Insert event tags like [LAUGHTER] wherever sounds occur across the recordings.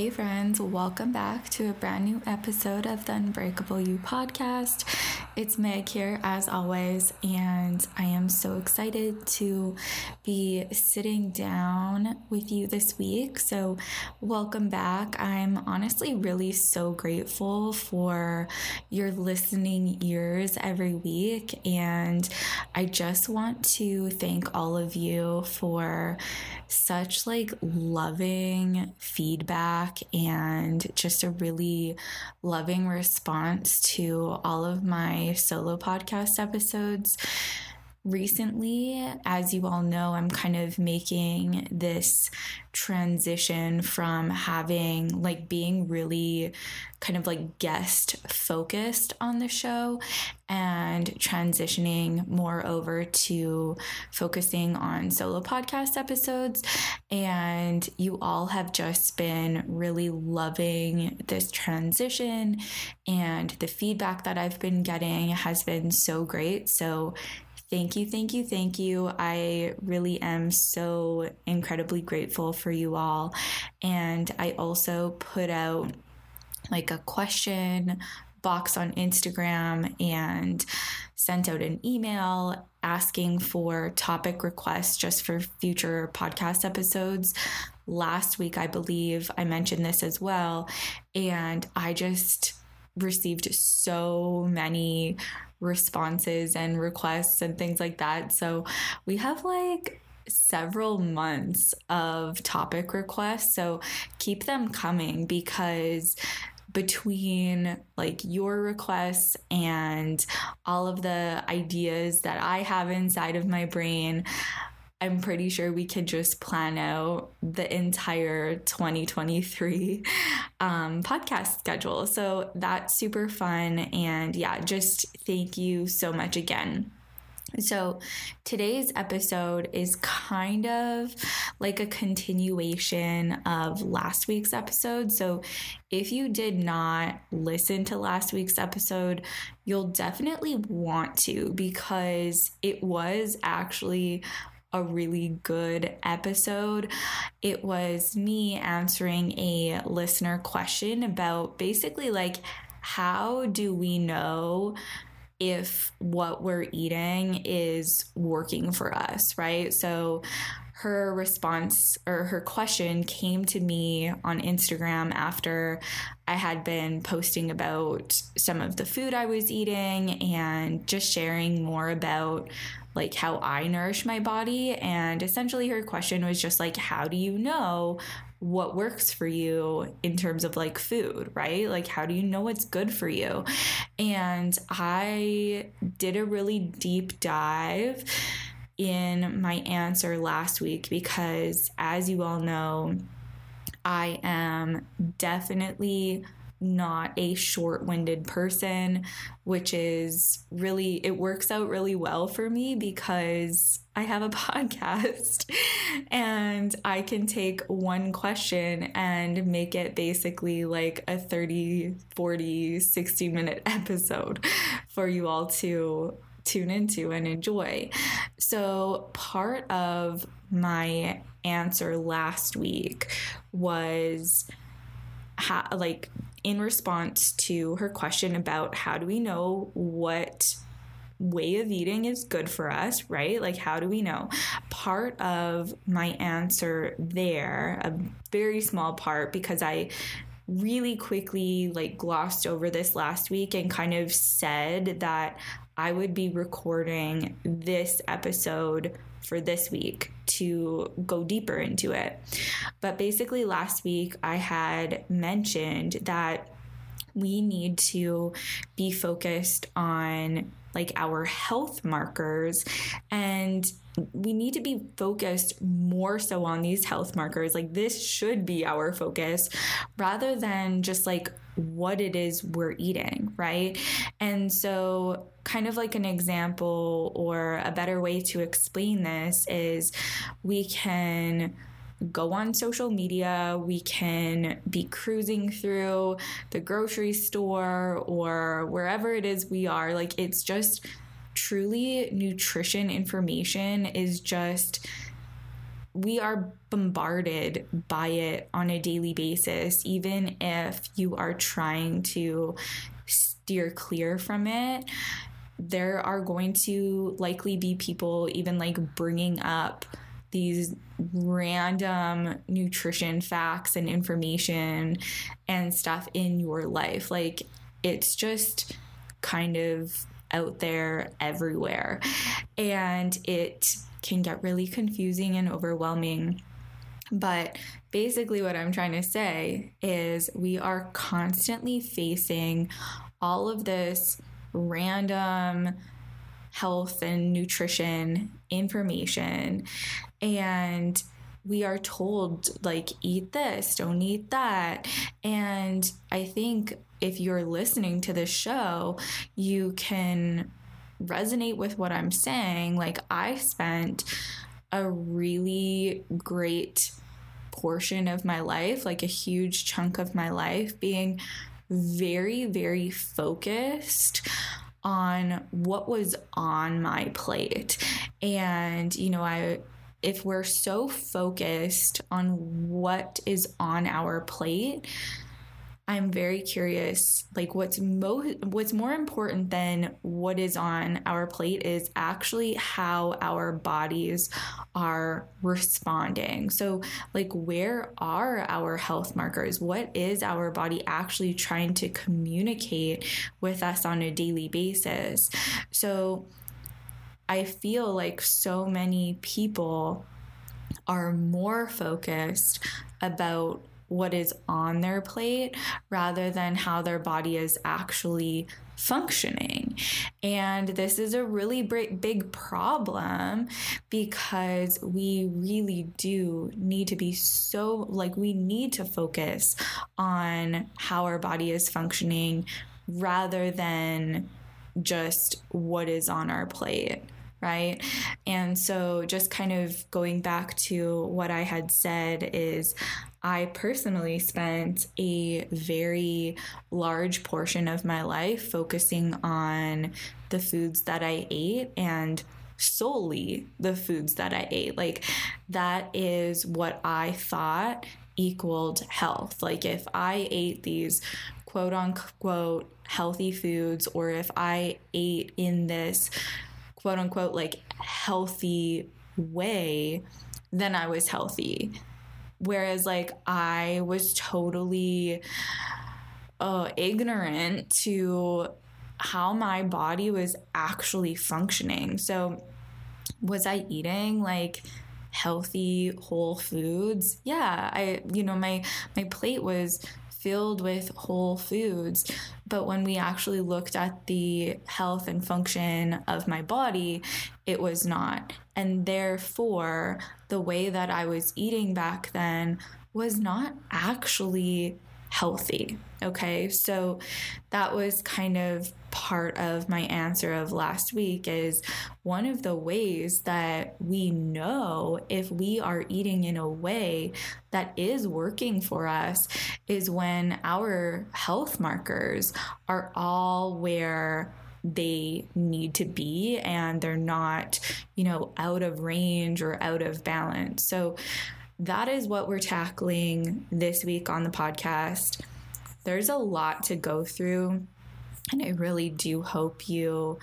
Hey, friends, welcome back to a brand new episode of the Unbreakable You podcast. It's Meg here, as always, and I am so excited to be sitting down with you this week. So, welcome back. I'm honestly really so grateful for your listening ears every week, and I just want to thank all of you for such like loving feedback and just a really loving response to all of my solo podcast episodes recently, as you all know, I'm kind of making this transition from having like being really kind of like guest focused on the show and transitioning more over to focusing on solo podcast episodes. And you all have just been really loving this transition, and the feedback that I've been getting has been so great. So, Thank you, thank you, thank you. I really am so incredibly grateful for you all. And I also put out like a question box on Instagram and sent out an email asking for topic requests just for future podcast episodes. Last week, I believe I mentioned this as well. And I just received so many responses and requests and things like that. So we have like several months of topic requests. So keep them coming because between like your requests and all of the ideas that I have inside of my brain, I'm pretty sure we could just plan out the entire 2023 um, podcast schedule. So that's super fun. And yeah, just thank you so much again. So, today's episode is kind of like a continuation of last week's episode. So, if you did not listen to last week's episode, you'll definitely want to because it was actually a really good episode. It was me answering a listener question about basically like how do we know if what we're eating is working for us, right? So her response or her question came to me on Instagram after I had been posting about some of the food I was eating and just sharing more about like how I nourish my body. And essentially, her question was just like, how do you know what works for you in terms of like food, right? Like, how do you know what's good for you? And I did a really deep dive in my answer last week because, as you all know, I am definitely not a short winded person, which is really, it works out really well for me because I have a [LAUGHS] podcast and I can take one question and make it basically like a 30, 40, 60 minute [LAUGHS] episode for you all to tune into and enjoy. So, part of my answer last week was like in response to her question about how do we know what way of eating is good for us, right? Like, how do we know? Part of my answer there, a very small part, because I really quickly like glossed over this last week and kind of said that I would be recording this episode for this week to go deeper into it. But basically, last week I had mentioned that we need to be focused on like our health markers. And we need to be focused more so on these health markers. Like this should be our focus rather than just like what it is we're eating right? And so kind of like an example or a better way to explain this is we can go on social media. We can be cruising through the grocery store or wherever it is we are. Like, it's just truly nutrition information is just we are bombarded by it on a daily basis, even if you are trying to steer clear from it. There are going to likely be people even like bringing up these random nutrition facts and information and stuff in your life. Like it's just kind of out there everywhere. And it can get really confusing and overwhelming. But basically, what I'm trying to say is we are constantly facing all of this random health and nutrition information. And we are told like eat this don't eat that. And i think if you're listening to this show you can resonate with what i'm saying. Like i spent a really great portion of my life like a huge chunk of my life being very very focused on what was on my plate. And you know i if we're so focused on what is on our plate, I'm very curious like what's most what's more important than what is on our plate is actually how our bodies are responding. So like where are our health markers? What is our body actually trying to communicate with us on a daily basis? So I feel like so many people are more focused about what is on their plate rather than how their body is actually functioning. And this is a really big problem because we really do need to be so, like, we need to focus on how our body is functioning rather than just what is on our plate right? And so, just kind of going back to what I had said, is I personally spent a very large portion of my life focusing on the foods that I ate and solely the foods that I ate. Like, that is what I thought equaled health. Like, if I ate these quote unquote healthy foods, or if I ate in this quote unquote like healthy way, then I was healthy. Whereas like I was totally uh, ignorant to how my body was actually functioning. So was I eating like healthy whole foods? Yeah, I you know my my plate was filled with whole foods. But when we actually looked at the health and function of my body, it was not. And therefore, the way that I was eating back then was not actually healthy. Okay, so that was kind of part of my answer of last week is one of the ways that we know if we are eating in a way that is working for us is when our health markers are all where they need to be and they're not, you know, out of range or out of balance. So that is what we're tackling this week on the podcast. There's a lot to go through, and I really do hope you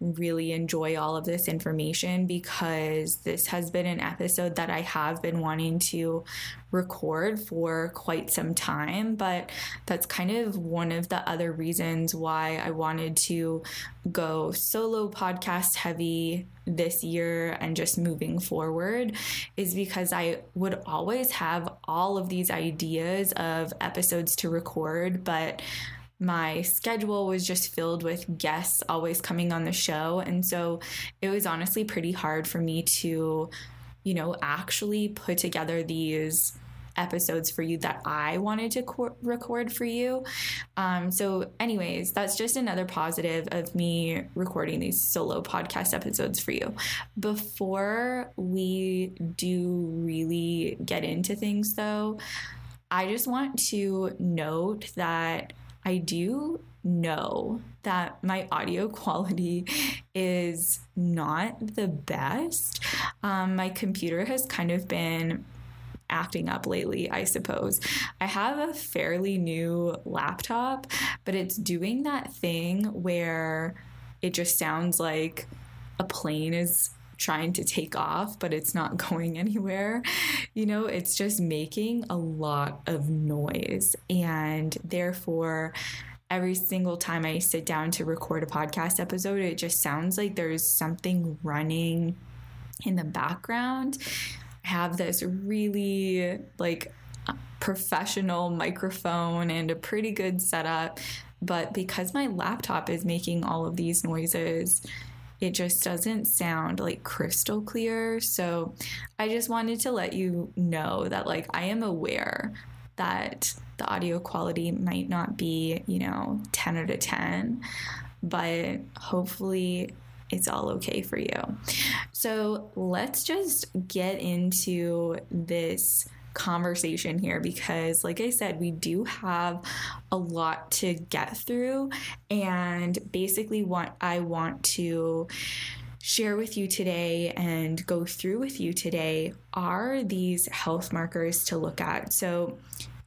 really enjoy all of this information because this has been an episode that I have been wanting to record for quite some time. But that's kind of one of the other reasons why I wanted to go solo podcast heavy this year and just moving forward is because I would always have all of these ideas of episodes to record, but my schedule was just filled with guests always coming on the show. And so it was honestly pretty hard for me to, you know, actually put together these episodes for you that I wanted to co- record for you. Um, so, anyways, that's just another positive of me recording these solo podcast episodes for you. Before we do really get into things, though, I just want to note that I do know that my audio [LAUGHS] quality is not the best. Um, my computer has kind of been acting up lately, I suppose. I have a fairly new laptop, but it's doing that thing where it just sounds like a plane is trying to take off, but it's not [LAUGHS] going anywhere. You know, it's just making a lot of noise. And therefore, every single time I sit down to record a podcast episode, it just sounds like there's something running in the background I have this really like professional microphone and a pretty good setup. But because my laptop is making all of these noises, it just doesn't sound like crystal clear. So I just wanted to let you know that, like, I am aware that the audio quality might not be, you know, 10 out of 10, but hopefully it's all okay for you. So let's just get into this conversation here because, like I said, we do have a lot to get through. And basically, what I want to share with you today and go through with you today are these health markers to look at. So,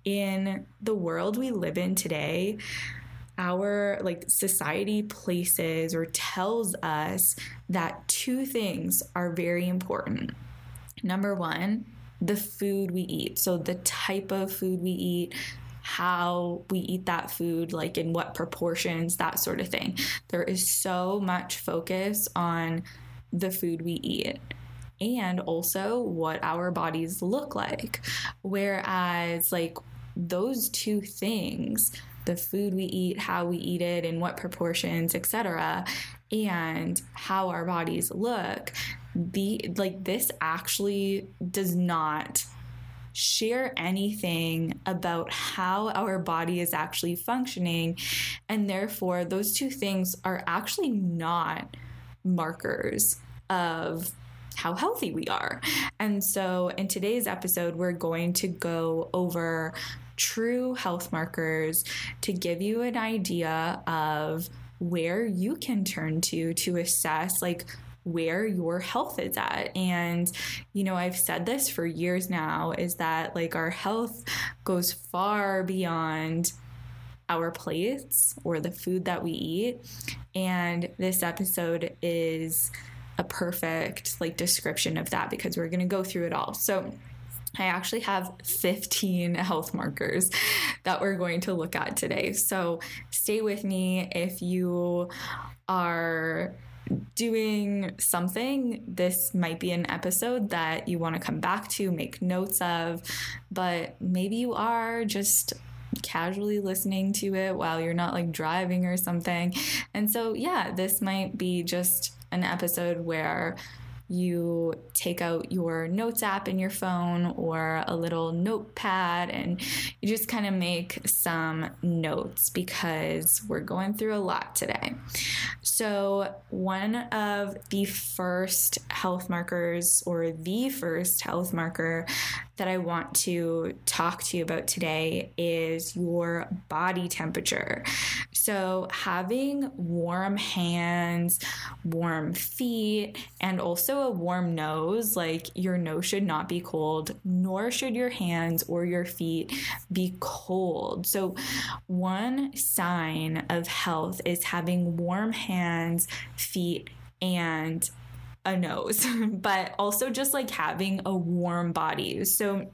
in the world we live in today, our like society places or tells us that two things are very important. Number one, the food we eat. So the type of food we eat, how we eat that food, like in what proportions, that sort of thing. There is so much focus on the food we eat and also what our bodies look like. Whereas, like, those two things the food we eat, how we eat it, in what proportions, etc., and how our bodies look, the like this actually does not share anything about how our body is actually functioning and therefore those two things are actually not markers of how healthy we are. And so in today's episode, we're going to go over true health markers to give you an idea of where you can turn to to assess like where your health is at. And, you know, I've said this for years now is that like our health goes far beyond our plates or the food that we eat. And this episode is a perfect like description of that because we're going to go through it all. So, I actually have 15 health markers that we're going to look at today. So stay with me if you are doing something, this might be an episode that you want to come back to, make notes of, but maybe you are just casually listening to it while you're not like driving or something. And so, yeah, this might be just an episode where you take out your notes app in your phone or a little notepad and you just kind of make some notes because we're going through a lot today. So, one of the first health markers, or the first health marker that I want to talk to you about today is your body temperature. So, having warm hands, warm feet, and also a warm nose, like your nose should not be cold, nor should your hands or your feet be cold. So, one sign of health is having warm hands, feet, and a nose, [LAUGHS] but also just like having a warm body. So,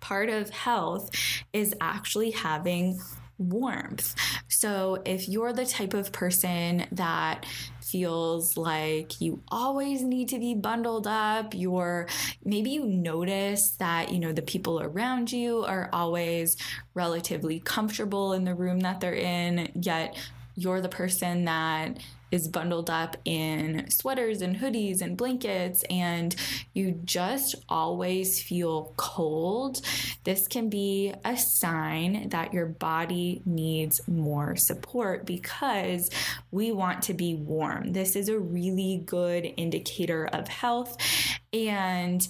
part of health is actually having warmth. So if you're the type of person that feels like you always need to be bundled up, you're maybe you notice that, you know, the people around you are always relatively comfortable in the room that they're in, yet you're the person that is bundled up in sweaters and hoodies and blankets, and you just always feel cold, this can be a sign that your body needs more support because we want to be warm. This is a really good indicator of health. And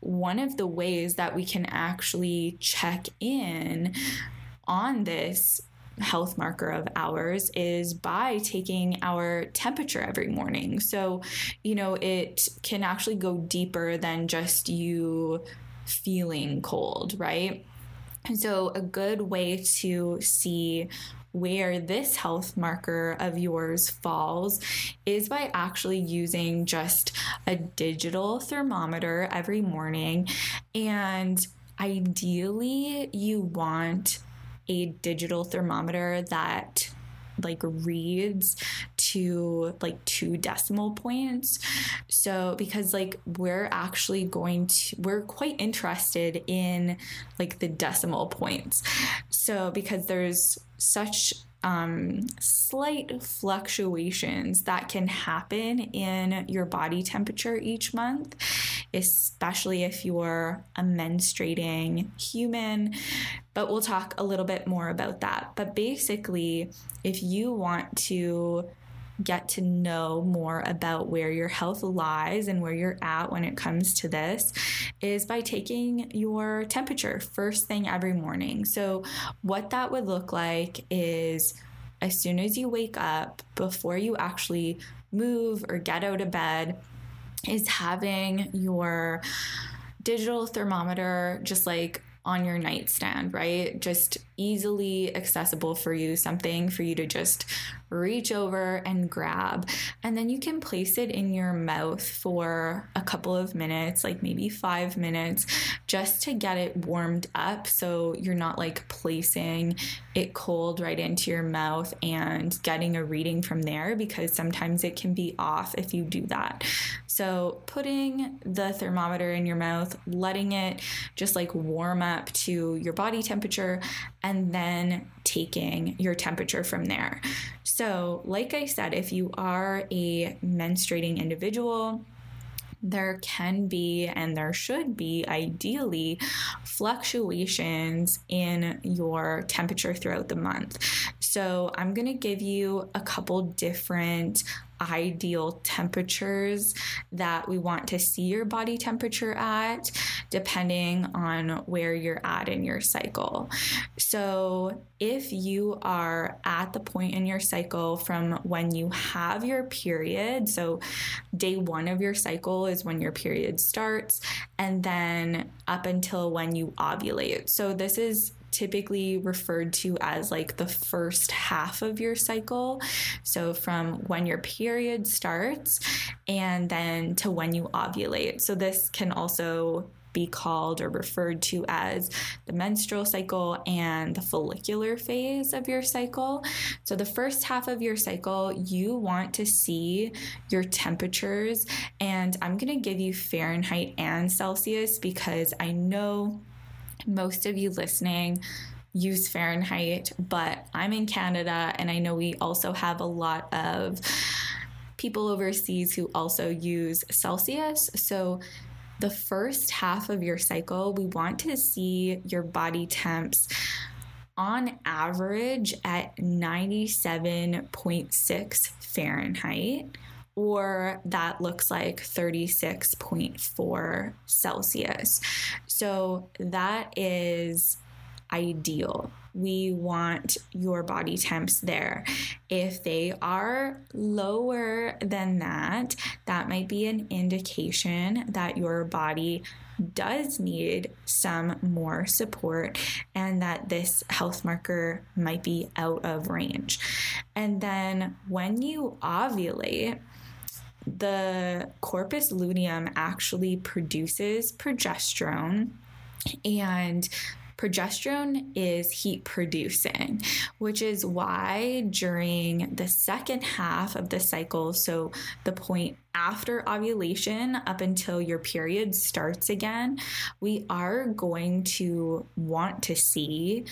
one of the ways that we can actually check in on this health marker of ours is by taking our temperature every morning. So, you know, it can actually go deeper than just you feeling cold, right? And so, a good way to see where this health marker of yours falls is by actually using just a digital thermometer every morning. And ideally, you want a digital thermometer that like reads to like two decimal points. So because like we're actually going to we're quite interested in like the decimal points. So because there's such um, slight fluctuations that can happen in your body temperature each month, especially if you're a menstruating human. But we'll talk a little bit more about that. But basically, if you want to get to know more about where your health lies and where you're at when it comes to this is by taking your temperature first thing every morning. So, what that would look like is as soon as you wake up, before you actually move or get out of bed, is having your digital thermometer just like on your nightstand, right? Just easily accessible for you, something for you to just reach over and grab. And then you can place it in your mouth for a couple of minutes, like maybe five minutes, just to get it warmed up. So you're not like placing it cold right into your mouth and getting a reading from there because sometimes it can be off if you do that. So putting the thermometer in your mouth, letting it just like warm up to your body temperature, and then taking your temperature from there. So, like I said, if you are a menstruating individual, there can be and there should be ideally fluctuations in your temperature throughout the month. So, I'm going to give you a couple different ideal temperatures that we want to see your body temperature at, depending on where you're at in your cycle. So, if you are at the point in your cycle from when you have your period, so day one of your cycle is when your period starts, and then up until when you ovulate. So, this is typically referred to as like the first half of your cycle. So from when your period starts and then to when you ovulate. So this can also be called or referred to as the menstrual cycle and the follicular phase of your cycle. So, the first half of your cycle, you want to see your temperatures, and I'm going to give you Fahrenheit and Celsius because I know most of you listening use Fahrenheit, but I'm in Canada and I know we also have a lot of people overseas who also use Celsius. So the first half of your cycle, we want to see your body temps on average at 97.6 Fahrenheit or that looks like 36.4 Celsius. So that is ideal. We want your body temps there. If they are lower than that, that might be an indication that your body does need some more support and that this health marker might be out of range. And then when you ovulate, the corpus luteum actually produces progesterone and progesterone is heat producing, which is why during the second half of the cycle, so the point after ovulation up until your period starts again, we are going to want to see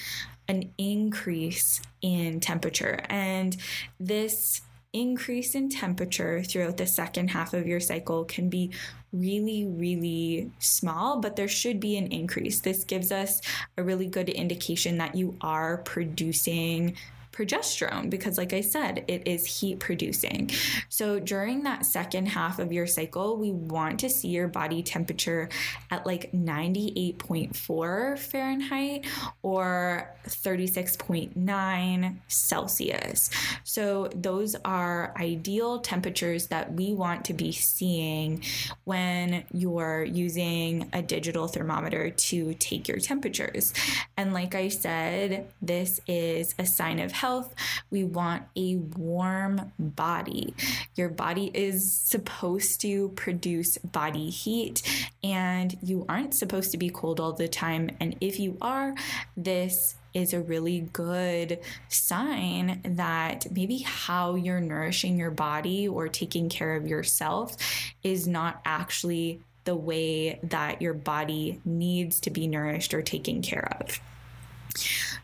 an increase in temperature. And this increase in temperature throughout the second half of your cycle can be really, really small, but there should be an increase. This gives us a really good indication that you are producing progesterone because, like I said, it is heat producing. So during that second half of your cycle, we want to see your body temperature at like 98.4 Fahrenheit or 36.9 Celsius. So those are ideal temperatures that we want to be seeing when you're using a digital thermometer to take your temperatures. And like I said, this is a sign of health, we want a warm body. Your body is supposed to produce body heat, and you aren't supposed to be cold all the time. And if you are, this is a really good sign that maybe how you're nourishing your body or taking care of yourself is not actually the way that your body needs to be nourished or taken care of.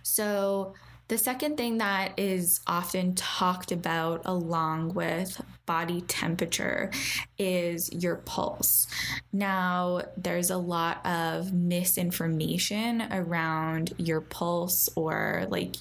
So, the second thing that is often talked about along with body temperature is your pulse. Now, there's a lot of misinformation around your pulse or like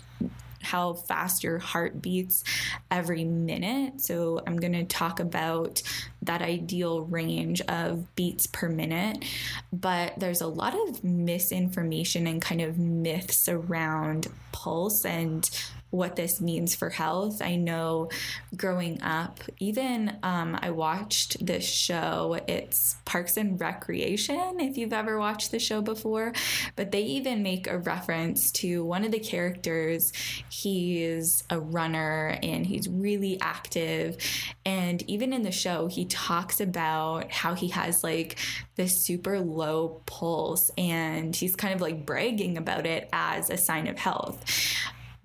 how fast your heart beats every minute. So, I'm going to talk about that ideal range of beats per minute. But there's a lot of misinformation and kind of myths around pulse and what this means for health. I know growing up, even um, I watched this show, it's Parks and Recreation, if you've ever watched the show before, but they even make a reference to one of the characters. He's a runner and he's really active. And even in the show, he talks about how he has like this super low pulse and he's kind of like bragging about it as a sign of health.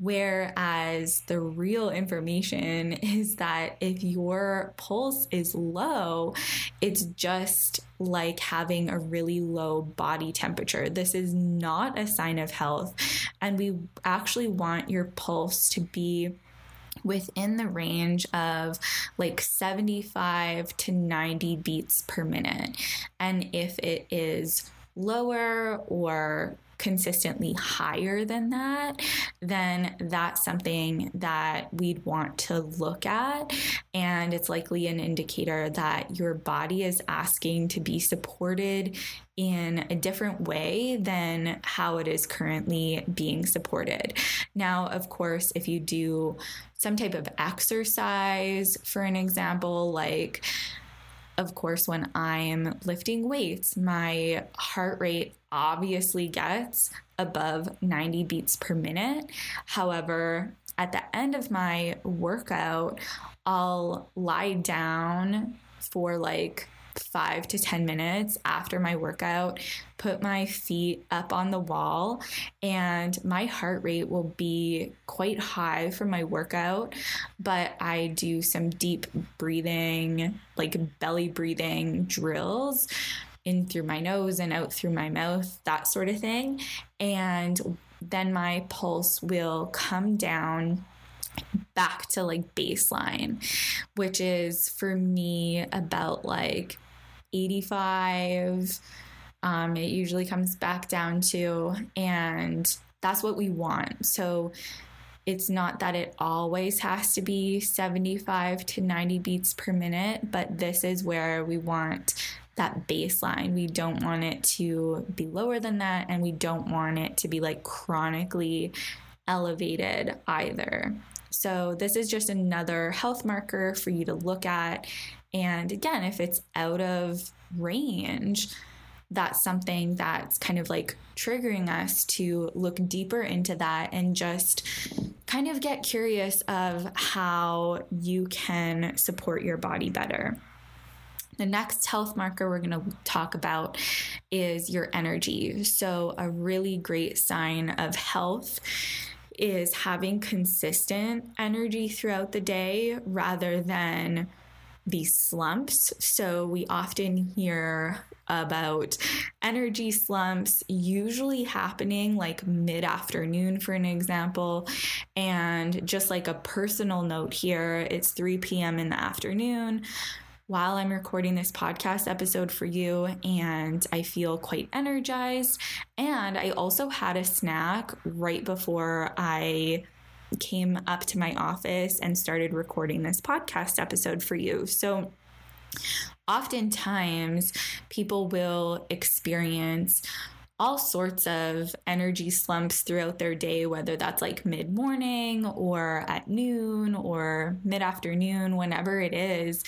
Whereas the real information [LAUGHS] is that if your pulse is low, it's just like having a really low body temperature. This is not a sign of health. And we actually want your pulse to be within the range of like 75 to 90 beats per minute. And if it is lower or consistently higher than that, then that's something that we'd want to look at. And it's likely an indicator that your body is asking to be supported in a different way than how it is currently being supported. Now, of course, if you do some type of exercise, for an example, like of course, when I'm lifting weights, my heart rate obviously gets above 90 beats per minute. However, at the end of my workout, I'll lie down for like five to 10 minutes after my workout, put my feet up on the wall, and my heart rate will be quite high for my workout. But I do some deep breathing, like belly breathing drills in through my nose and out through my mouth, that sort of thing. And then my pulse will come down back to like baseline, which is for me about like 85. Um, it usually comes back down to, and that's what we want. So it's not that it always has to be 75 to 90 beats per minute, but this is where we want that baseline. We don't want it to be lower than that, and we don't want it to be like chronically elevated either. So, this is just another health marker for you to look at. And again, if it's out of range, that's something that's kind of like triggering us to look deeper into that and just kind of get curious of how you can support your body better. The next health marker we're going to talk about is your energy. So, a really great sign of health is having consistent energy throughout the day rather than these slumps. So, we often hear about energy slumps usually happening like mid afternoon, for an example. And just like a personal note here, it's 3 p.m. in the afternoon while I'm recording this podcast episode for you, and I feel quite energized. And I also had a snack right before I came up to my office and started recording this podcast episode for you. So, oftentimes, people will experience all sorts of energy slumps throughout their day, whether that's like mid morning or at noon or mid afternoon, whenever it is.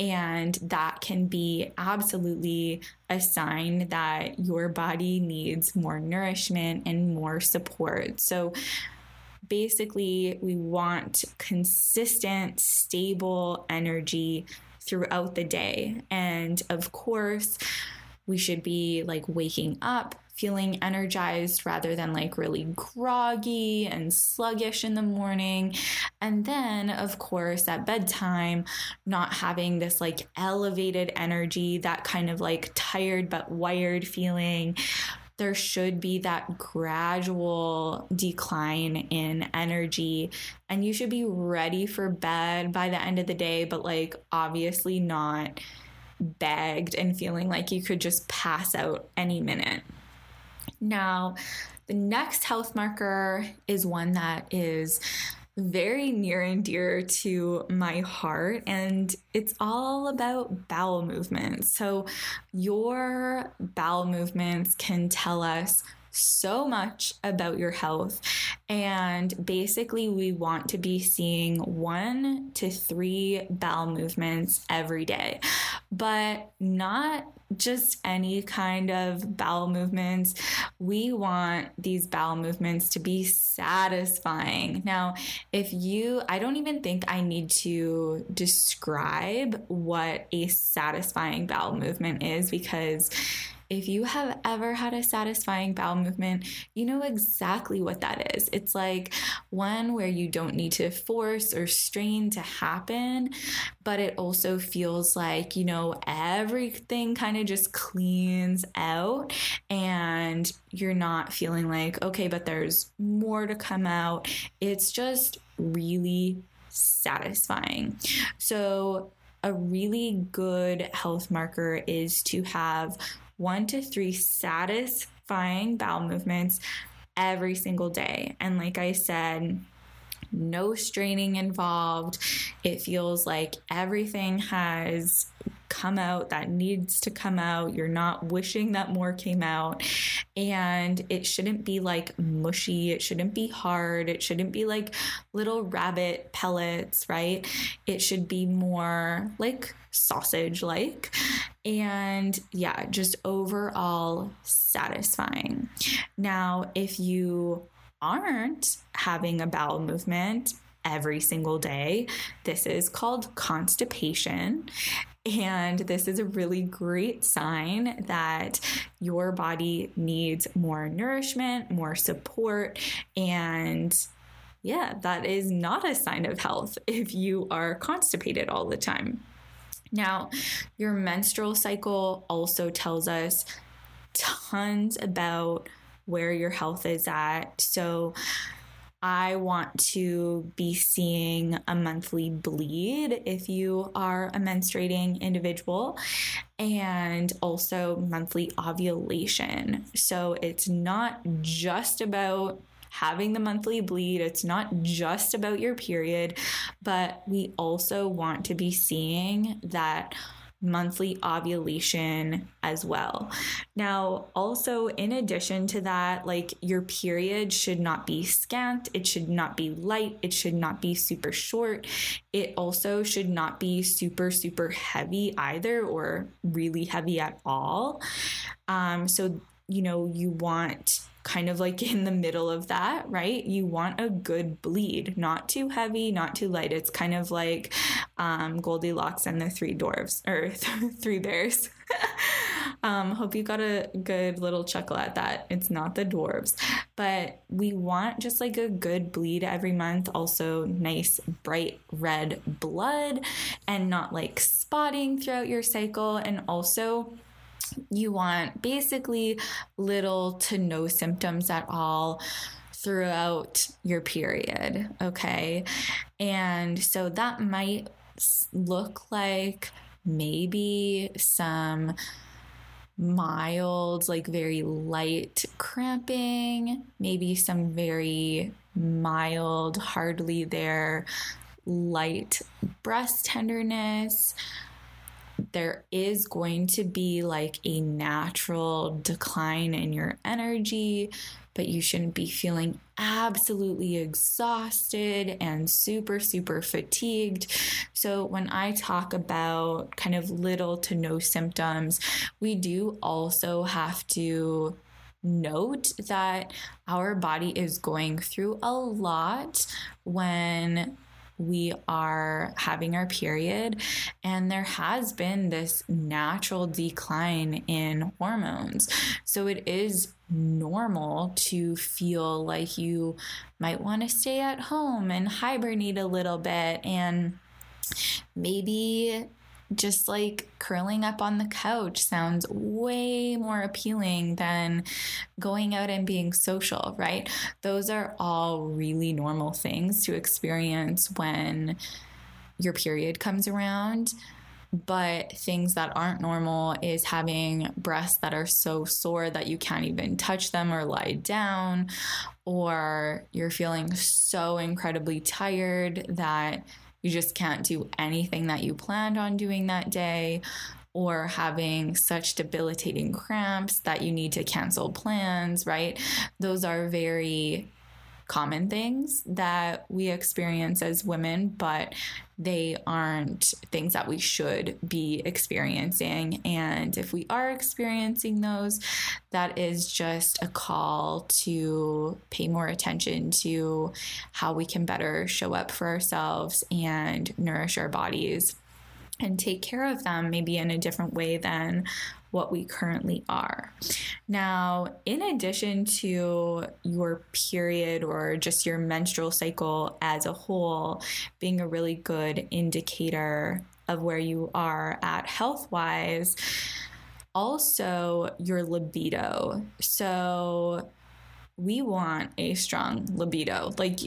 And that can be absolutely a sign that your body needs more nourishment and more support. So, basically, we want consistent, stable energy throughout the day. And of course, we should be like waking up feeling energized rather than like really groggy and sluggish in the morning. And then, of course, at bedtime, not having this like elevated energy, that kind of like tired but wired feeling there should be that gradual decline in energy and you should be ready for bed by the end of the day but like obviously not bagged and feeling like you could just pass out any minute. Now, the next health marker is one that is very near and dear to my heart, and it's all about bowel movements. So, your bowel movements can tell us so much about your health. And basically, we want to be seeing one to three bowel movements every day, but not just any kind of bowel movements. We want these bowel movements to be satisfying. Now, if you, I don't even think I need to describe what a satisfying bowel movement is because if you have ever had a satisfying bowel movement, you know exactly what that is. It's like one where you don't need to force or strain to happen, but it also feels like, you know, everything kind of just cleans out and you're not feeling like, okay, but there's more to come out. It's just really satisfying. So, a really good health marker is to have one to three satisfying bowel movements every single day. And like I said, no straining involved. It feels like everything has come out that needs to come out. You're not wishing that more came out. And it shouldn't be like mushy. It shouldn't be hard. It shouldn't be like little rabbit pellets, right? It should be more like sausage like. And yeah, just overall satisfying. Now, if you aren't having a bowel movement every single day. This is called constipation. And this is a really great sign that your body needs more nourishment, more support, and yeah, that is not a sign of health if you are constipated all the time. Now, your menstrual cycle also tells us tons about where your health is at. So, I want to be seeing a monthly bleed if you are a menstruating individual, and also monthly ovulation. So it's not just about having the monthly bleed, it's not just about your period, but we also want to be seeing that monthly ovulation as well. Now, also, in addition to that, like your period should not be scant, it should not be light, it should not be super short. It also should not be super, super heavy either, or really heavy at all. Um, so, you know, you want kind of like [LAUGHS] in the middle of that, right? You want a good bleed, not too heavy, not too light. It's kind of like um, Goldilocks and the three dwarves or [LAUGHS] three bears. [LAUGHS] um, hope you got a good little chuckle at that. It's not the dwarves, but we want just like a good bleed every month. Also, nice bright red blood and not like spotting throughout your cycle. And also, you want basically little to no symptoms at all throughout your period. Okay. And so that might look like maybe some mild, like very light cramping, maybe some very mild, hardly there, light breast tenderness. There is going to be like a natural decline in your energy but you shouldn't be feeling absolutely exhausted and super, super fatigued. So, when I talk about kind of little to no symptoms, we do also have to note that our body is going through a lot when we are having our period, and there has been this natural decline in hormones. So it is normal to feel like you might want to stay at home and hibernate a little bit and maybe just like curling up on the couch sounds way more appealing than going out and being social, right? Those are all really normal things to experience when your period comes around. But things that aren't normal is having breasts that are so sore that you can't even touch them or lie down, or you're feeling so incredibly tired that you just can't do anything that you planned on doing that day, or having such debilitating cramps that you need to cancel plans, right? Those are very common things that we experience as women, but they aren't things that we should be experiencing. And if we are experiencing those, that is just a call to pay more attention to how we can better show up for ourselves and nourish our bodies and take care of them maybe in a different way than what we currently are. Now, in addition to your period or just your menstrual cycle as a whole being a really good indicator of where you are at health wise, also your libido. So, we want a strong libido. Like,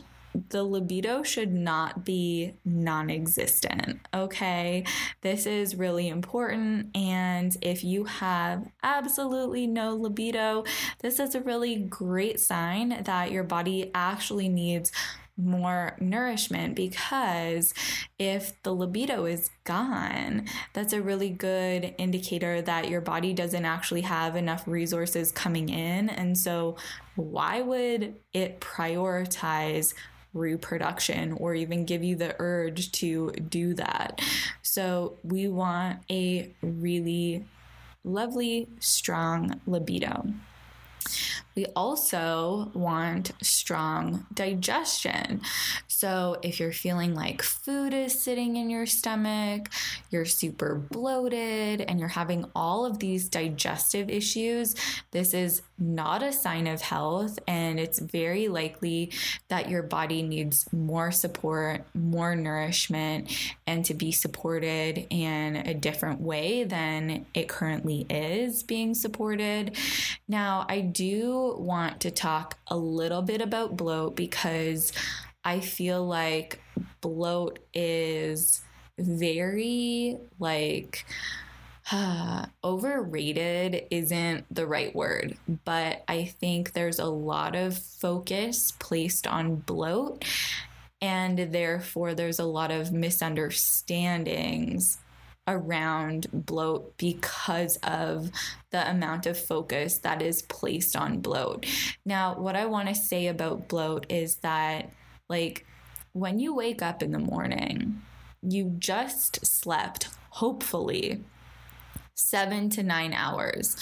the libido should not be non existent. Okay. This is really important. And if you have absolutely no libido, this is a really great sign that your body actually needs more nourishment because if the libido is gone, that's a really good indicator that your body doesn't actually have enough resources coming in. And so, why would it prioritize reproduction or even give you the urge to do that. So we want a really lovely, strong libido. We also want strong digestion. So, if you're feeling like food is sitting in your stomach, you're super bloated, and you're having all of these digestive issues, this is not a sign of health. And it's very likely that your body needs more support, more nourishment, and to be supported in a different way than it currently is being supported. Now, I do want to talk a little bit about bloat because I feel like bloat is very like uh, [SIGHS] overrated isn't the right word, but I think there's a lot of focus placed on bloat, and therefore there's a lot of misunderstandings around bloat because of the amount of focus that is placed on bloat. Now, what I want to say about bloat is that, like, when you wake up in the morning, you just slept, hopefully, seven to nine hours.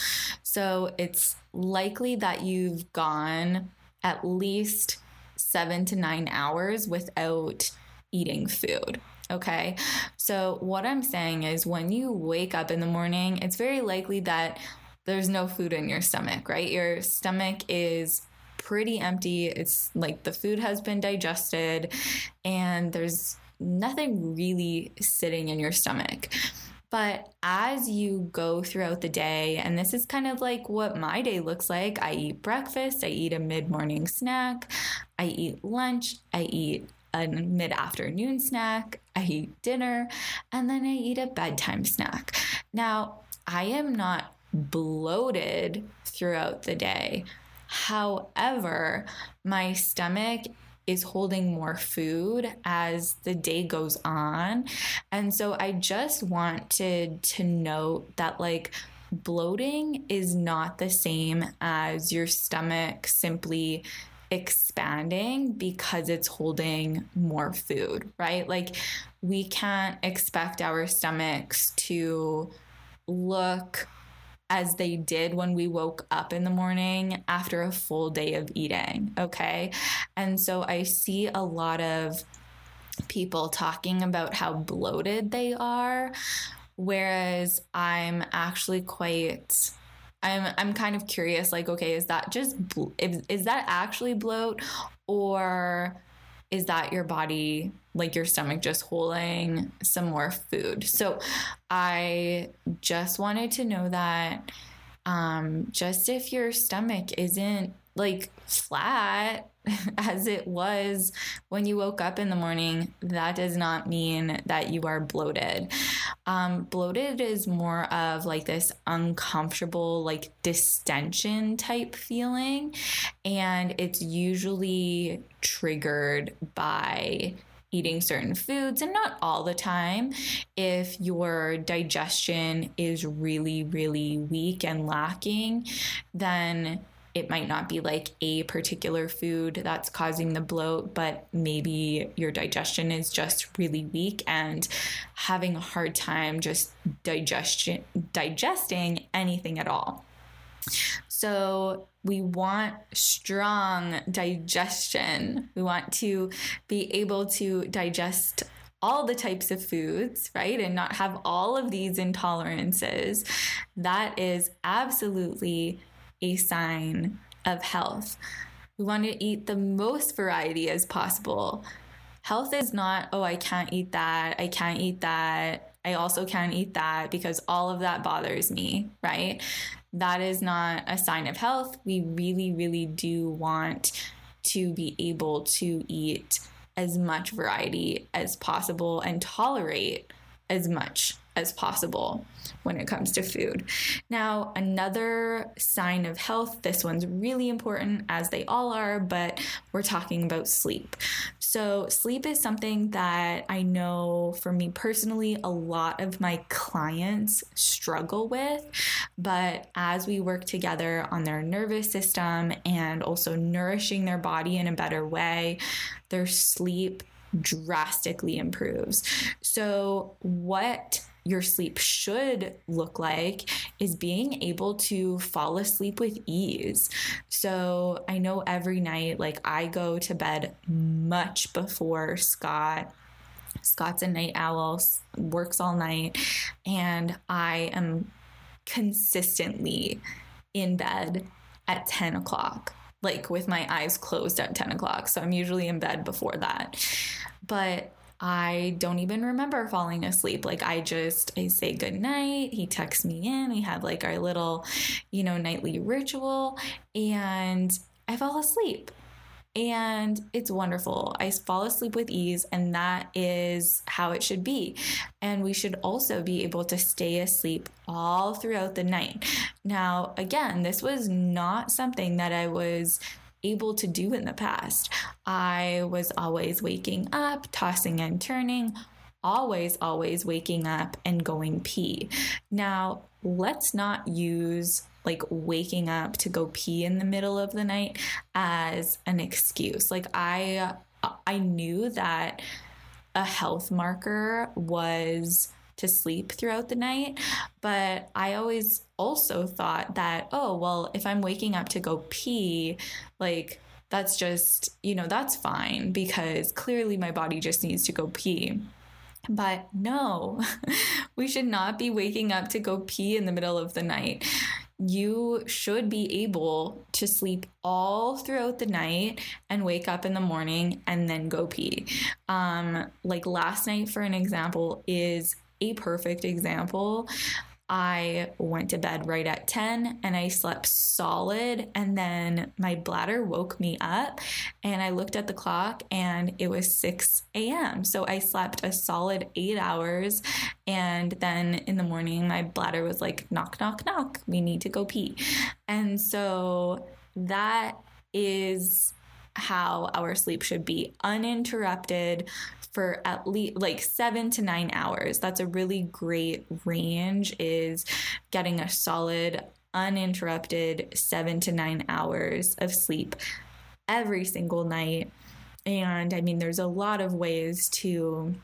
So it's likely that you've gone at least seven to nine hours without eating food. Okay. So, what I'm saying is when you wake up in the morning, it's very likely that there's no food in your stomach, right? Your stomach is pretty empty. It's like the food has been digested and there's nothing really sitting in your stomach. But as you go throughout the day, and this is kind of like what my day looks like I eat breakfast, I eat a mid morning snack, I eat lunch, I eat a mid afternoon snack, I eat dinner, and then I eat a bedtime snack. Now, I am not bloated throughout the day. However, my stomach is holding more food as the day goes on. And so I just wanted to note that, like, bloating is not the same as your stomach simply expanding because it's holding more food, right? Like, we can't expect our stomachs to look as they did when we woke up in the morning after a full day of eating. Okay. And so I see a lot of people talking about how bloated they are, whereas I'm actually quite. I'm, I'm kind of curious like okay is that just is, is that actually bloat? Or is that your body like your stomach just holding some more food? So i just wanted to know that um, just if your stomach isn't like flat [LAUGHS] as it was when you woke up in the morning, that does not mean that you are bloated. Um, bloated is more of like this uncomfortable, like distension type feeling. And it's usually triggered by eating certain foods and not all the time. If your digestion is really, really weak and lacking, then it might not be like a particular food that's causing the bloat, but maybe your digestion is just really weak and having a hard time just digestion digesting anything at all. So, we want strong digestion. We want to be able to digest all the types of foods, right? And not have all of these intolerances. That is absolutely a sign of health. We want to eat the most variety as possible. Health is not, oh, I can't eat that. I can't eat that. I also can't eat that because all of that bothers me, right? That is not a sign of health. We really, really do want to be able to eat as much variety as possible and tolerate as much as possible when it comes to food. Now, another sign of health, this one's really important as they all are, but we're talking about sleep. So, sleep is something that I know for me personally, a lot of my clients struggle with. But as we work together on their nervous system and also nourishing their body in a better way, their sleep drastically improves. So, what your sleep should look like is being able to fall asleep with ease. So I know every night, like I go to bed much before Scott. Scott's a night owl, works all night, and I am consistently in bed at 10 o'clock, like with my eyes closed at 10 o'clock. So I'm usually in bed before that. But I don't even remember falling asleep. Like I just I say good night. He texts me in. We have like our little, you know, nightly ritual and I fall asleep. And it's wonderful. I fall asleep with ease, and that is how it should be. And we should also be able to stay asleep all throughout the night. Now, again, this was not something that I was able to do in the past. I was always waking up, tossing and turning, always, always waking up and going pee. Now, let's not use like waking up to go pee in the middle of the night as an excuse. Like I I knew that a health marker was to sleep throughout the night. But I always also thought that, oh, well, if I'm waking up to go pee, like, that's just, you know, that's fine because clearly my body just needs to go pee. But no, [LAUGHS] we should not be waking up to go pee in the middle of the night. You should be able to sleep all throughout the night and wake up in the morning and then go pee. Um, like last night, for an example, is a perfect example. I went to bed right at 10 and I slept solid. And then my bladder woke me up and I looked at the clock and it was 6 a.m. So I slept a solid eight hours. And then in the morning, my bladder was like, knock, knock, knock, we need to go pee. And so that is how our sleep should be uninterrupted for at least like seven to nine hours. That's a really great range, is getting a solid, uninterrupted seven to nine hours of sleep every single night. And I mean, there's a lot of ways to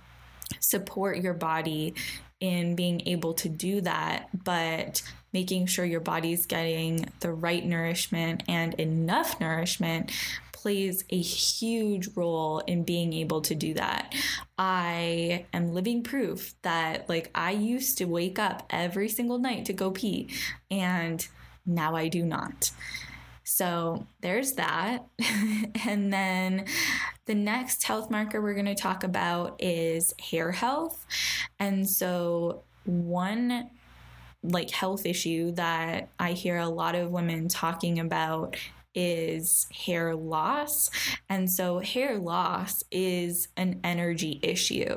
support your body in being able to do that, but making sure your body's getting the right nourishment and enough nourishment plays a huge role in being able to do that. I am living proof that, like, I used to wake up every single night to go pee, and now I do not. So there's that. [LAUGHS] and then the next health marker we're going to talk about is hair health. And so, one like health issue that I hear a lot of women talking about is hair loss. And so, hair loss is an energy issue,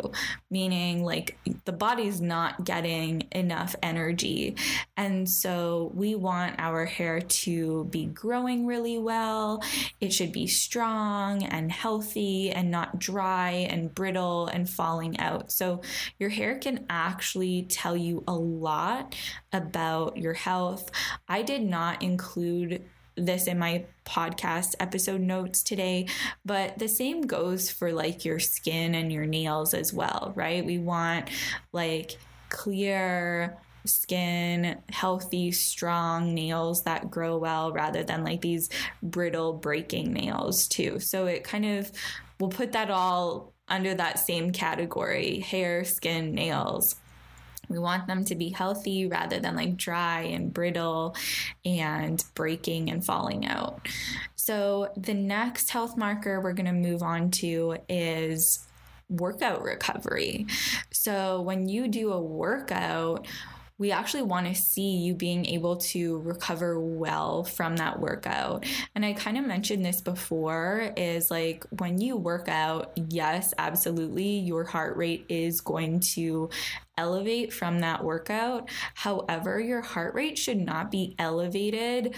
meaning like the body's not getting enough energy. And so, we want our hair to be growing really well. It should be strong and healthy and not dry and brittle and falling out. So, your hair can actually tell you a lot about your health. I did not include this in my podcast episode notes today, but the same goes for like your skin and your nails as well, right? We want like clear skin, healthy, strong nails that grow well rather than like these brittle breaking nails too. So it kind of we'll put that all under that same category hair, skin, nails. We want them to be healthy rather than like dry and brittle and breaking and falling out. So, the next health marker we're going to move on to is workout recovery. So, when you do a workout, we actually want to see you being able to recover well from that workout. And I kind of mentioned this before is like when you work out, yes, absolutely, your heart rate is going to elevate from that workout. However, your heart rate should not be elevated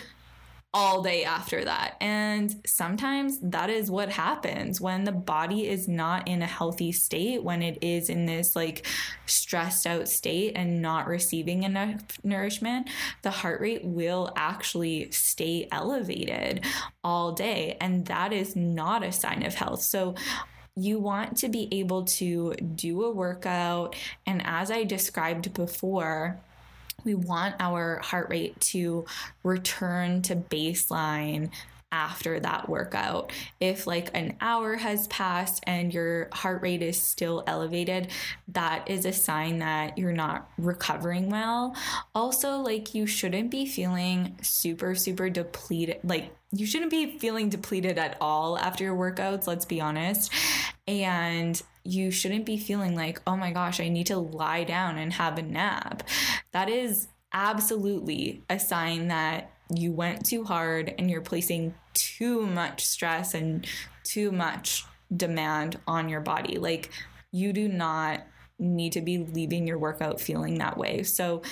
all day after that. And sometimes that is what happens when the body is not in a healthy state, when it is in this like stressed out state and not receiving enough nourishment, the heart rate will actually stay elevated all day. And that is not a sign of health. So, you want to be able to do a workout. And as I described before, we want our heart rate to return to baseline after that workout. If like an hour has passed and your heart rate is still elevated, that is a sign that you're not recovering well. Also, like you shouldn't be feeling super, super depleted. Like you shouldn't be feeling depleted at all after your workouts, let's be honest. And you shouldn't be feeling like, oh my gosh, I need to lie down and have a nap. That is absolutely a sign that you went too hard and you're placing too much stress and too much demand on your body. Like, you do not need to be leaving your workout feeling that way. So,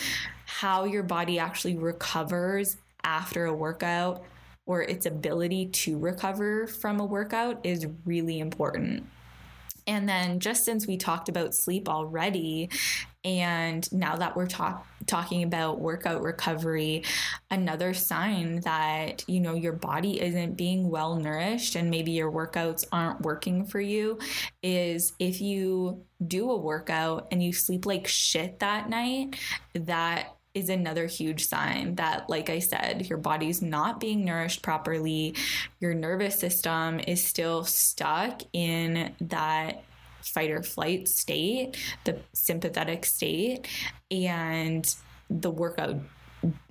how your body actually recovers after a workout or its ability to recover from a workout is really important. And then, just since we talked about sleep already, and now that we're talk- talking about workout recovery, another sign that, you know, your body isn't being well nourished and maybe your workouts aren't working for you is if you do a workout and you sleep like shit that night, that is another huge sign that, like I said, your body's not being nourished properly. Your nervous system is still stuck in that fight or flight state, the sympathetic state, and the workout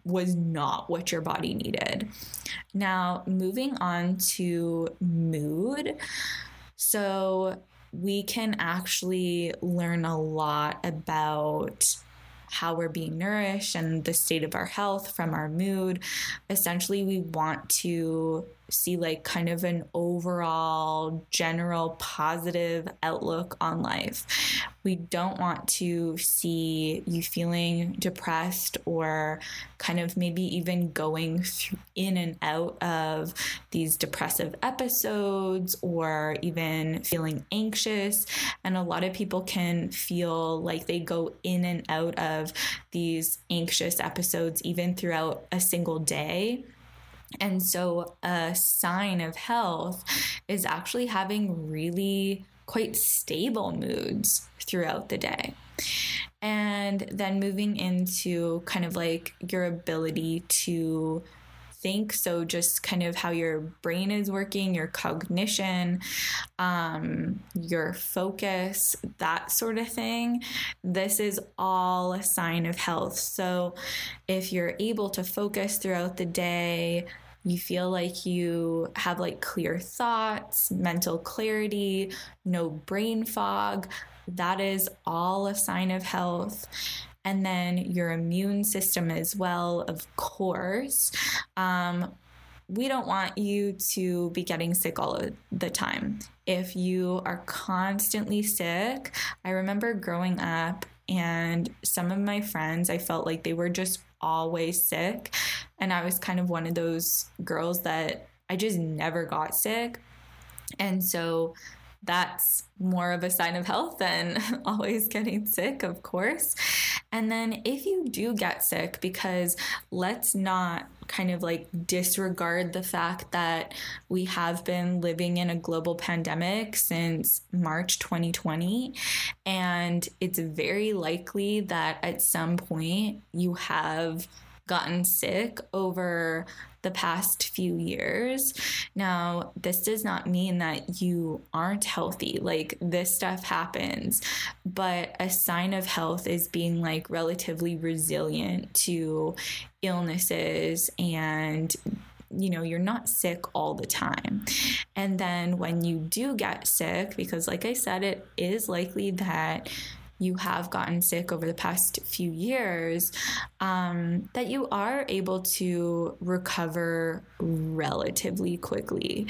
was not what your body needed. Now, moving on to mood. So, we can actually learn a lot about how we're being nourished and the state of our health from our mood. Essentially, we want to see like kind of an overall general positive outlook on life. We don't want to see you feeling depressed or kind of maybe even going in and out of these depressive episodes or even feeling anxious. And a lot of people can feel like they go in and out of these anxious episodes even throughout a single day. And so, a sign of health is actually having really quite stable moods throughout the day. And then moving into kind of like your ability to think. So, just kind of how your brain is working, your cognition, um, your focus, that sort of thing. This is all a sign of health. So, if you're able to focus throughout the day, you feel like you have like clear thoughts, mental clarity, no brain fog. That is all a sign of health. And then your immune system as well, of course. Um, we don't want you to be getting sick all of the time. If you are constantly sick, I remember growing up and some of my friends, I felt like they were just always sick. And I was kind of one of those girls that I just never got sick. And so that's more of a sign of health than [LAUGHS] always getting sick, of course. And then if you do get sick, because let's not kind of like disregard the fact that we have been living in a global pandemic since March 2020. And it's very likely that at some point you have gotten sick over the past few years. Now, this does not mean that you aren't healthy. Like, this stuff happens, but a sign of health is being like relatively resilient to illnesses and you know, you're not sick all the time. And then when you do get sick, because like I said, it is likely that you have gotten sick over the past few years, um, that you are able to recover relatively quickly.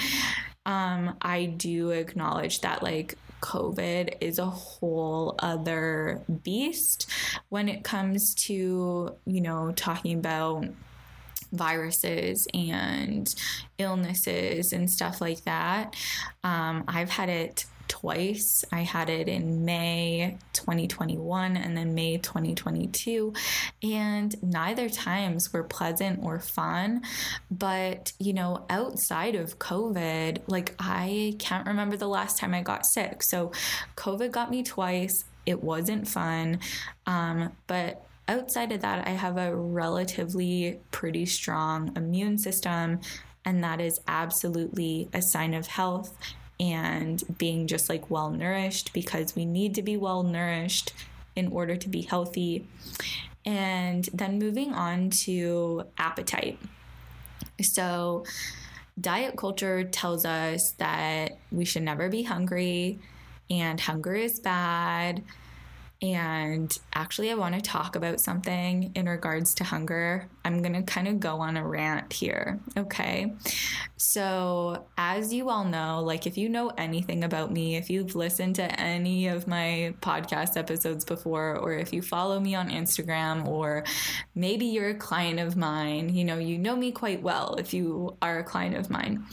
Um, I do acknowledge that, like, COVID is a whole other beast when it comes to, you know, talking about viruses and illnesses and stuff like that. Um, I've had it twice. I had it in May 2021 and then May 2022. And neither times were pleasant or fun. But, you know, outside of COVID, like I can't remember the last time I got sick. So COVID got me twice. It wasn't fun. Um, but outside of that, I have a relatively pretty strong immune system. And that is absolutely a sign of health and being just like well nourished because we need to be well nourished in order to be healthy. And then moving on to appetite. So, diet culture tells us that we should never be hungry and hunger is bad and actually, I want to talk about something in regards to hunger. I'm going to kind of go on a rant here. Okay. So, as you all know, like if you know anything about me, if you've listened to any of my podcast episodes before, or if you follow me on Instagram, or maybe you're a client of mine, you know, you know me quite well if you are a client of mine.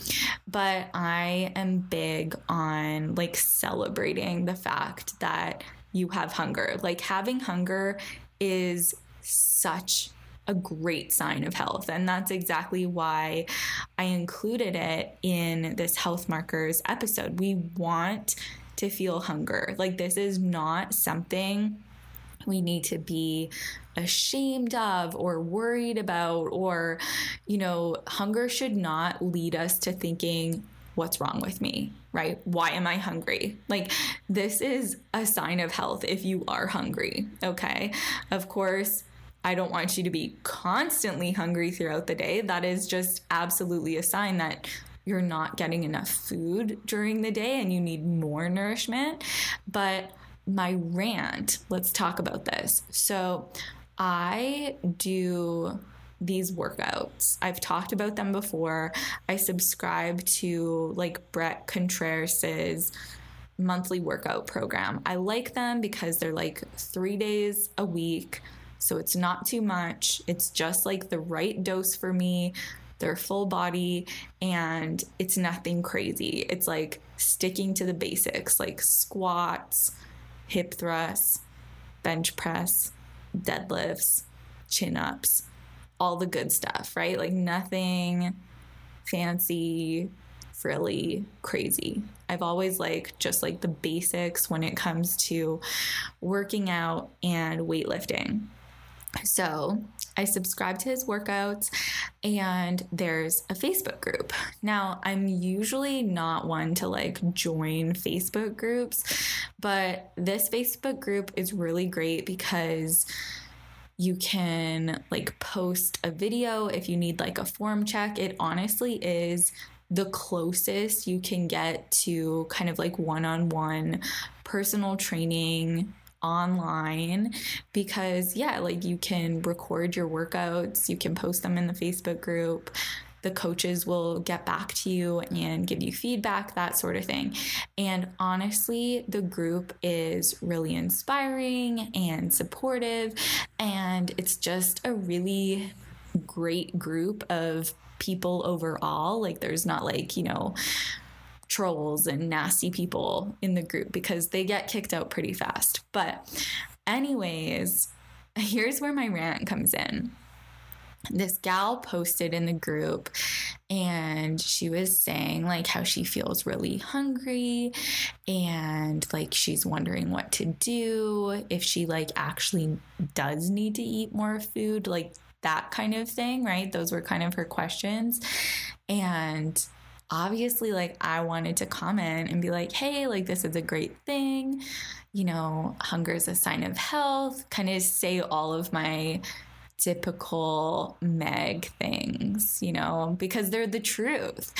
But I am big on like celebrating the fact that you have hunger. Like having hunger is such a great sign of health. And that's exactly why I included it in this health markers episode. We want to feel hunger. Like, this is not something we need to be ashamed of or worried about or you know hunger should not lead us to thinking what's wrong with me right why am i hungry like this is a sign of health if you are hungry okay of course I don't want you to be constantly hungry throughout the day. That is just absolutely a sign that you're not getting enough food during the day and you need more nourishment. But my rant, let's talk about this. So I do these workouts. I've talked about them before. I subscribe to like Bret Contreras's monthly workout program. I like them because they're like 3 days a week. So it's not too much. It's just like the right dose for me. They're full body and it's nothing crazy. It's like sticking to the basics like squats, hip thrusts, bench press, deadlifts, chin ups, all the good stuff, right? Like nothing fancy, frilly, crazy. I've always like just like the basics when it comes to working out and weightlifting. So I subscribe to his workouts and there's a Facebook group. Now, I'm usually not one to like join Facebook groups, but this Facebook group is really great because you can like post a video if you need like a form check. It honestly is the closest you can get to kind of like one on one personal training online because yeah like you can record your workouts you can post them in the facebook group the coaches will get back to you and give you feedback, that sort of thing. And honestly, the group is really inspiring and supportive, and it's just a really great group of people overall. Like, there's not like, you know, trolls and nasty people in the group because they get kicked out pretty fast. But, anyways, here's where my rant comes in. This gal posted in the group and she was saying like how she feels really hungry and like she's wondering what to do if she like actually does need to eat more food like that kind of thing right? Those were kind of her questions. And obviously like I wanted to comment and be like, hey, like this is a great thing. You know, hunger is a sign of health, kind of say all of my typical Meg things, you know, because they're the truth.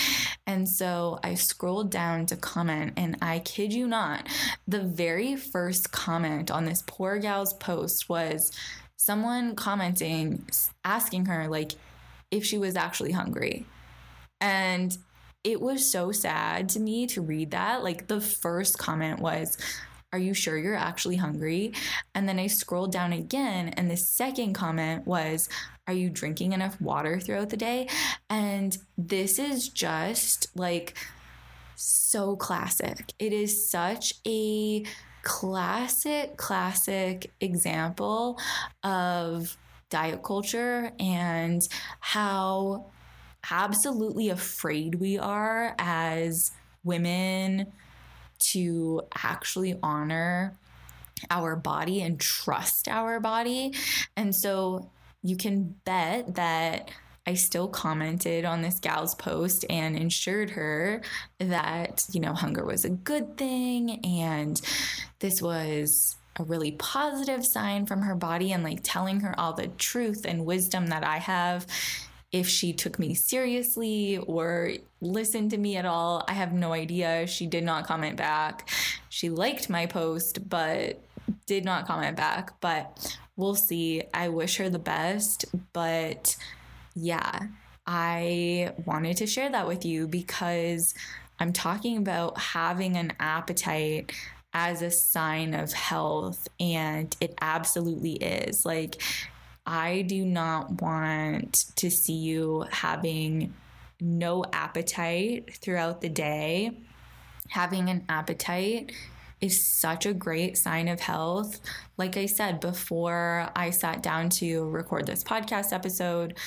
And so I scrolled down to comment, and I kid you not, the very first comment on this poor gal's post was someone commenting, asking her, like, if she was actually hungry. And it was so sad to me to read that. Like the first comment was, Are you sure you're actually hungry? And then I scrolled down again, and the second comment was, Are you drinking enough water throughout the day? And this is just like so classic. It is such a classic, classic example of diet culture and how absolutely afraid we are as women to actually honor our body and trust our body. And so you can bet that I still commented on this gal's post and ensured her that, you know, hunger was a good thing and this was a really positive sign from her body and like telling her all the truth and wisdom that I have if she took me seriously or listened to me at all. I have no idea. She did not comment back. She liked my post, but did not comment back. But we'll see. I wish her the best. But yeah, I wanted to share that with you because I'm talking about having an appetite as a sign of health, and it absolutely is. Like, I do not want to see you having no appetite throughout the day. Having an appetite is such a great sign of health. Like I said before I sat down to record this podcast episode,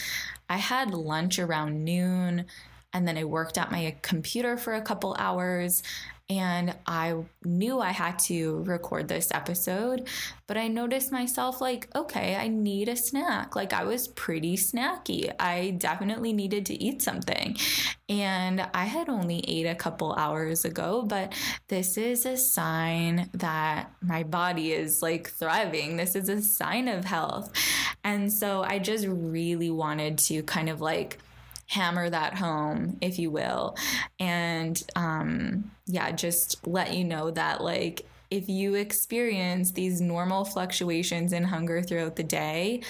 I had lunch around noon and then I worked at my computer for a couple hours And I knew I had to record this episode, but I noticed myself like, okay, I need a snack. Like I was pretty snacky. I definitely needed to eat something. And I had only ate a couple hours ago, but this is a sign that my body is like thriving. This is a sign of health. And so I just really wanted to kind of like hammer that home, if you will. And um, yeah, just let you know that like if you experience these normal fluctuations in hunger throughout the day,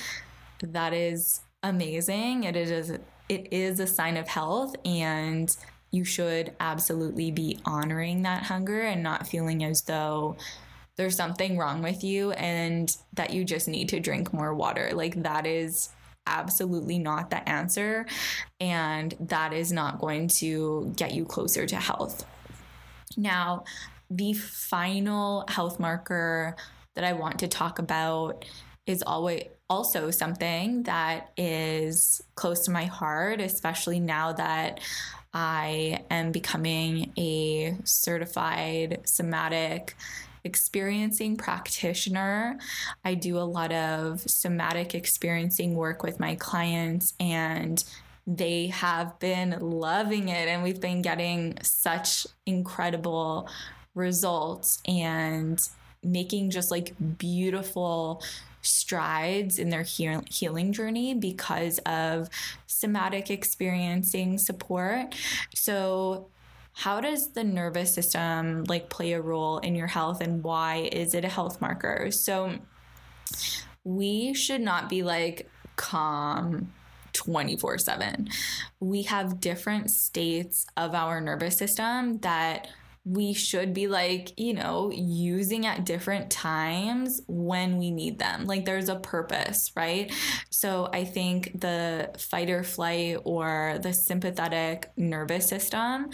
that is amazing. It is it is a sign of health and you should absolutely be honoring that hunger and not feeling as though there's something wrong with you and that you just need to drink more water. Like that is absolutely not the answer. And that is not going to get you closer to health. Now, the final health marker that I want to talk about is always also something that is close to my heart, especially now that I am becoming a certified somatic experiencing practitioner. I do a lot of somatic experiencing work with my clients and they have been loving it and we've been getting such incredible results and making just like beautiful strides in their heal- healing journey because of somatic experiencing support. So how does the nervous system like play a role in your health and why is it a health marker? So we should not be like calm 24 7 we have different states of our nervous system that we should be like, you know, using at different times when we need them. Like there's a purpose, right? So I think the fight or flight or the sympathetic nervous system,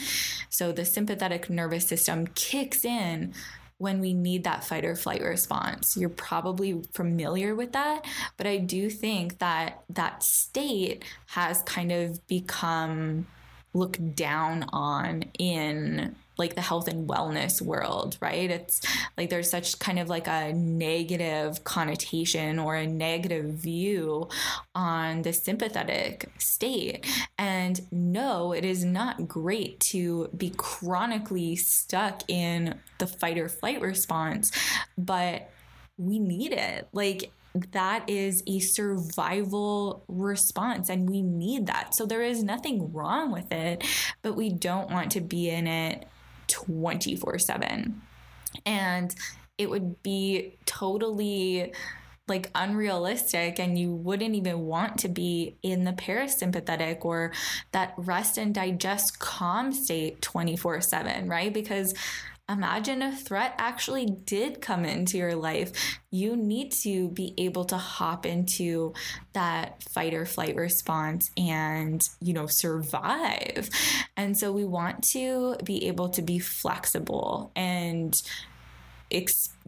so the sympathetic nervous system kicks in when we need that fight or flight response. You're probably familiar with that, but I do think that that state has kind of become looked down on in like the health and wellness world, right? It's like there's such kind of like a negative connotation or a negative view on the sympathetic state. And no, it is not great to be chronically stuck in the fight or flight response, but we need it. Like, that is a survival response and we need that. So there is nothing wrong with it, but we don't want to be in it 24 7. And it would be totally like unrealistic and you wouldn't even want to be in the parasympathetic or that rest and digest calm state 24 7, right? Because imagine a threat actually did come into your life. You need to be able to hop into that fight or flight response and, you know, survive. And so we want to be able to be flexible and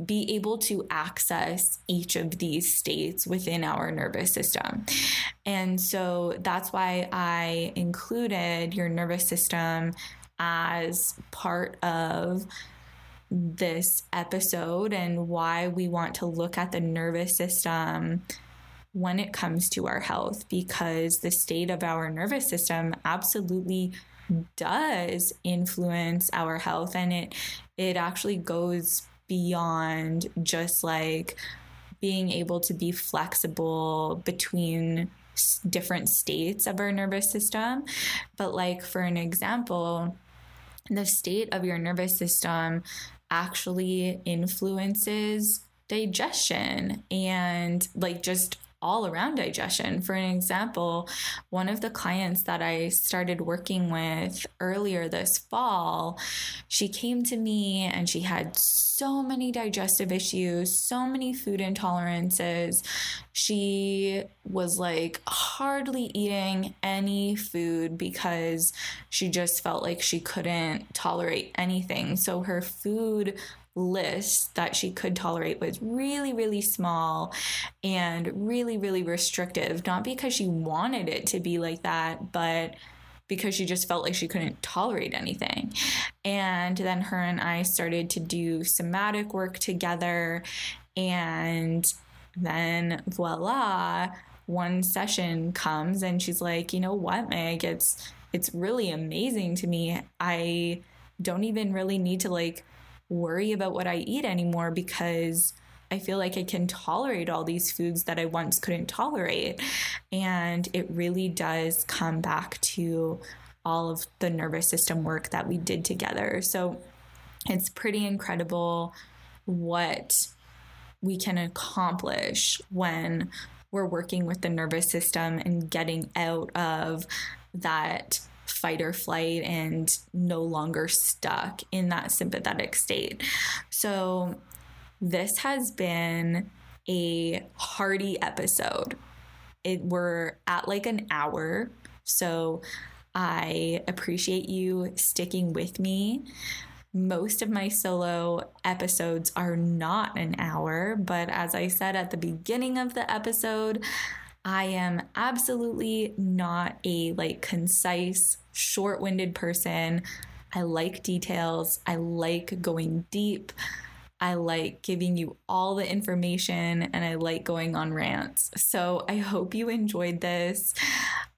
be able to access each of these states within our nervous system. And so that's why I included your nervous system as part of this episode and why we want to look at the nervous system when it comes to our health because the state of our nervous system absolutely does influence our health and it it actually goes beyond just like being able to be flexible between different states of our nervous system. But like for an example the state of your nervous system actually influences digestion and like just all around digestion. For an example, one of the clients that I started working with earlier this fall, she came to me and she had so many digestive issues, so many food intolerances. She was like hardly eating any food because she just felt like she couldn't tolerate anything. So her food list that she could tolerate was really, really small and really, really restrictive, not because she wanted it to be like that, but because she just felt like she couldn't tolerate anything. And then her and I started to do somatic work together. And then voila, one session comes and she's like, you know what, Meg, it's it's really amazing to me. I don't even really need to like worry about what I eat anymore because I feel like I can tolerate all these foods that I once couldn't tolerate. And it really does come back to all of the nervous system work that we did together. So it's pretty incredible what we can accomplish when we're working with the nervous system and getting out of that fight or flight and no longer stuck in that sympathetic state. So this has been a hearty episode. It we're at like an hour. So I appreciate you sticking with me. Most of my solo episodes are not an hour, but as I said at the beginning of the episode, I am absolutely not a like concise, short-winded person. I like details. I like going deep. I like giving you all the information and I like going on rants. So I hope you enjoyed this.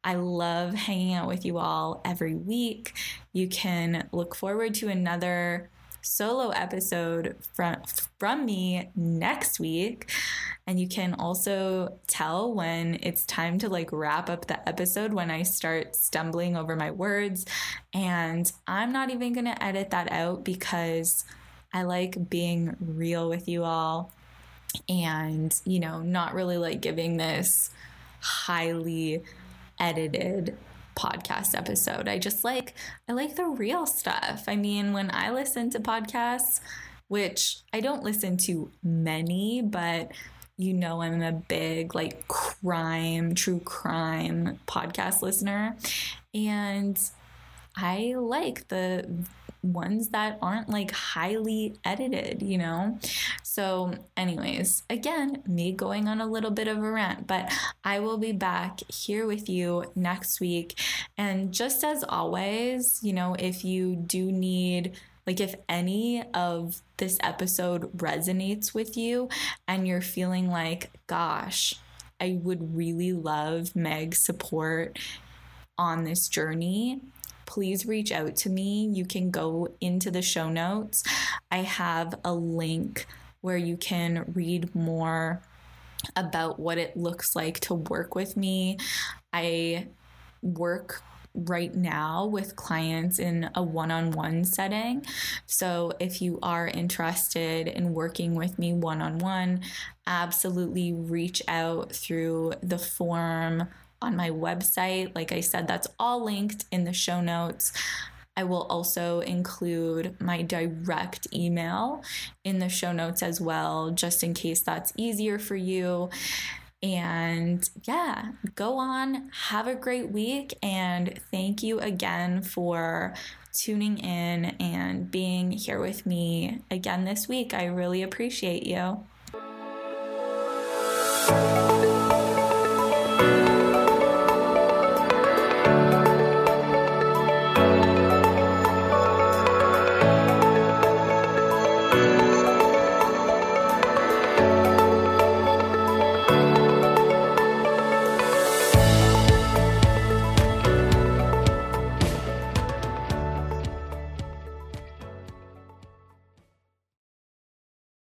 I love hanging out with you all every week. You can look forward to another solo episode from from me next week. And you can also tell when it's time to like wrap up the episode when I start stumbling over my words. And I'm not even going to edit that out because I like being real with you all and, you know, not really like giving this highly edited podcast episode. I just like I like the real stuff. I mean, when I listen to podcasts, which I don't listen to many, but you know I'm a big like crime, true crime podcast listener and I like the ones that aren't like highly edited, you know? So, anyways, again, me going on a little bit of a rant, but I will be back here with you next week. And just as always, you know, if you do need, like, if any of this episode resonates with you and you're feeling like, gosh, I would really love Meg's support on this journey, please reach out to me. You can go into the show notes. I have a link where you can read more about what it looks like to work with me. I work right now with clients in a one on one setting. So if you are interested in working with me one on one, absolutely reach out through the form on my website. Like I said, that's all linked in the show notes. I will also include my direct email in the show notes as well, just in case that's easier for you. And yeah, go on, have a great week, and thank you again for tuning in and being here with me again this week. I really appreciate you.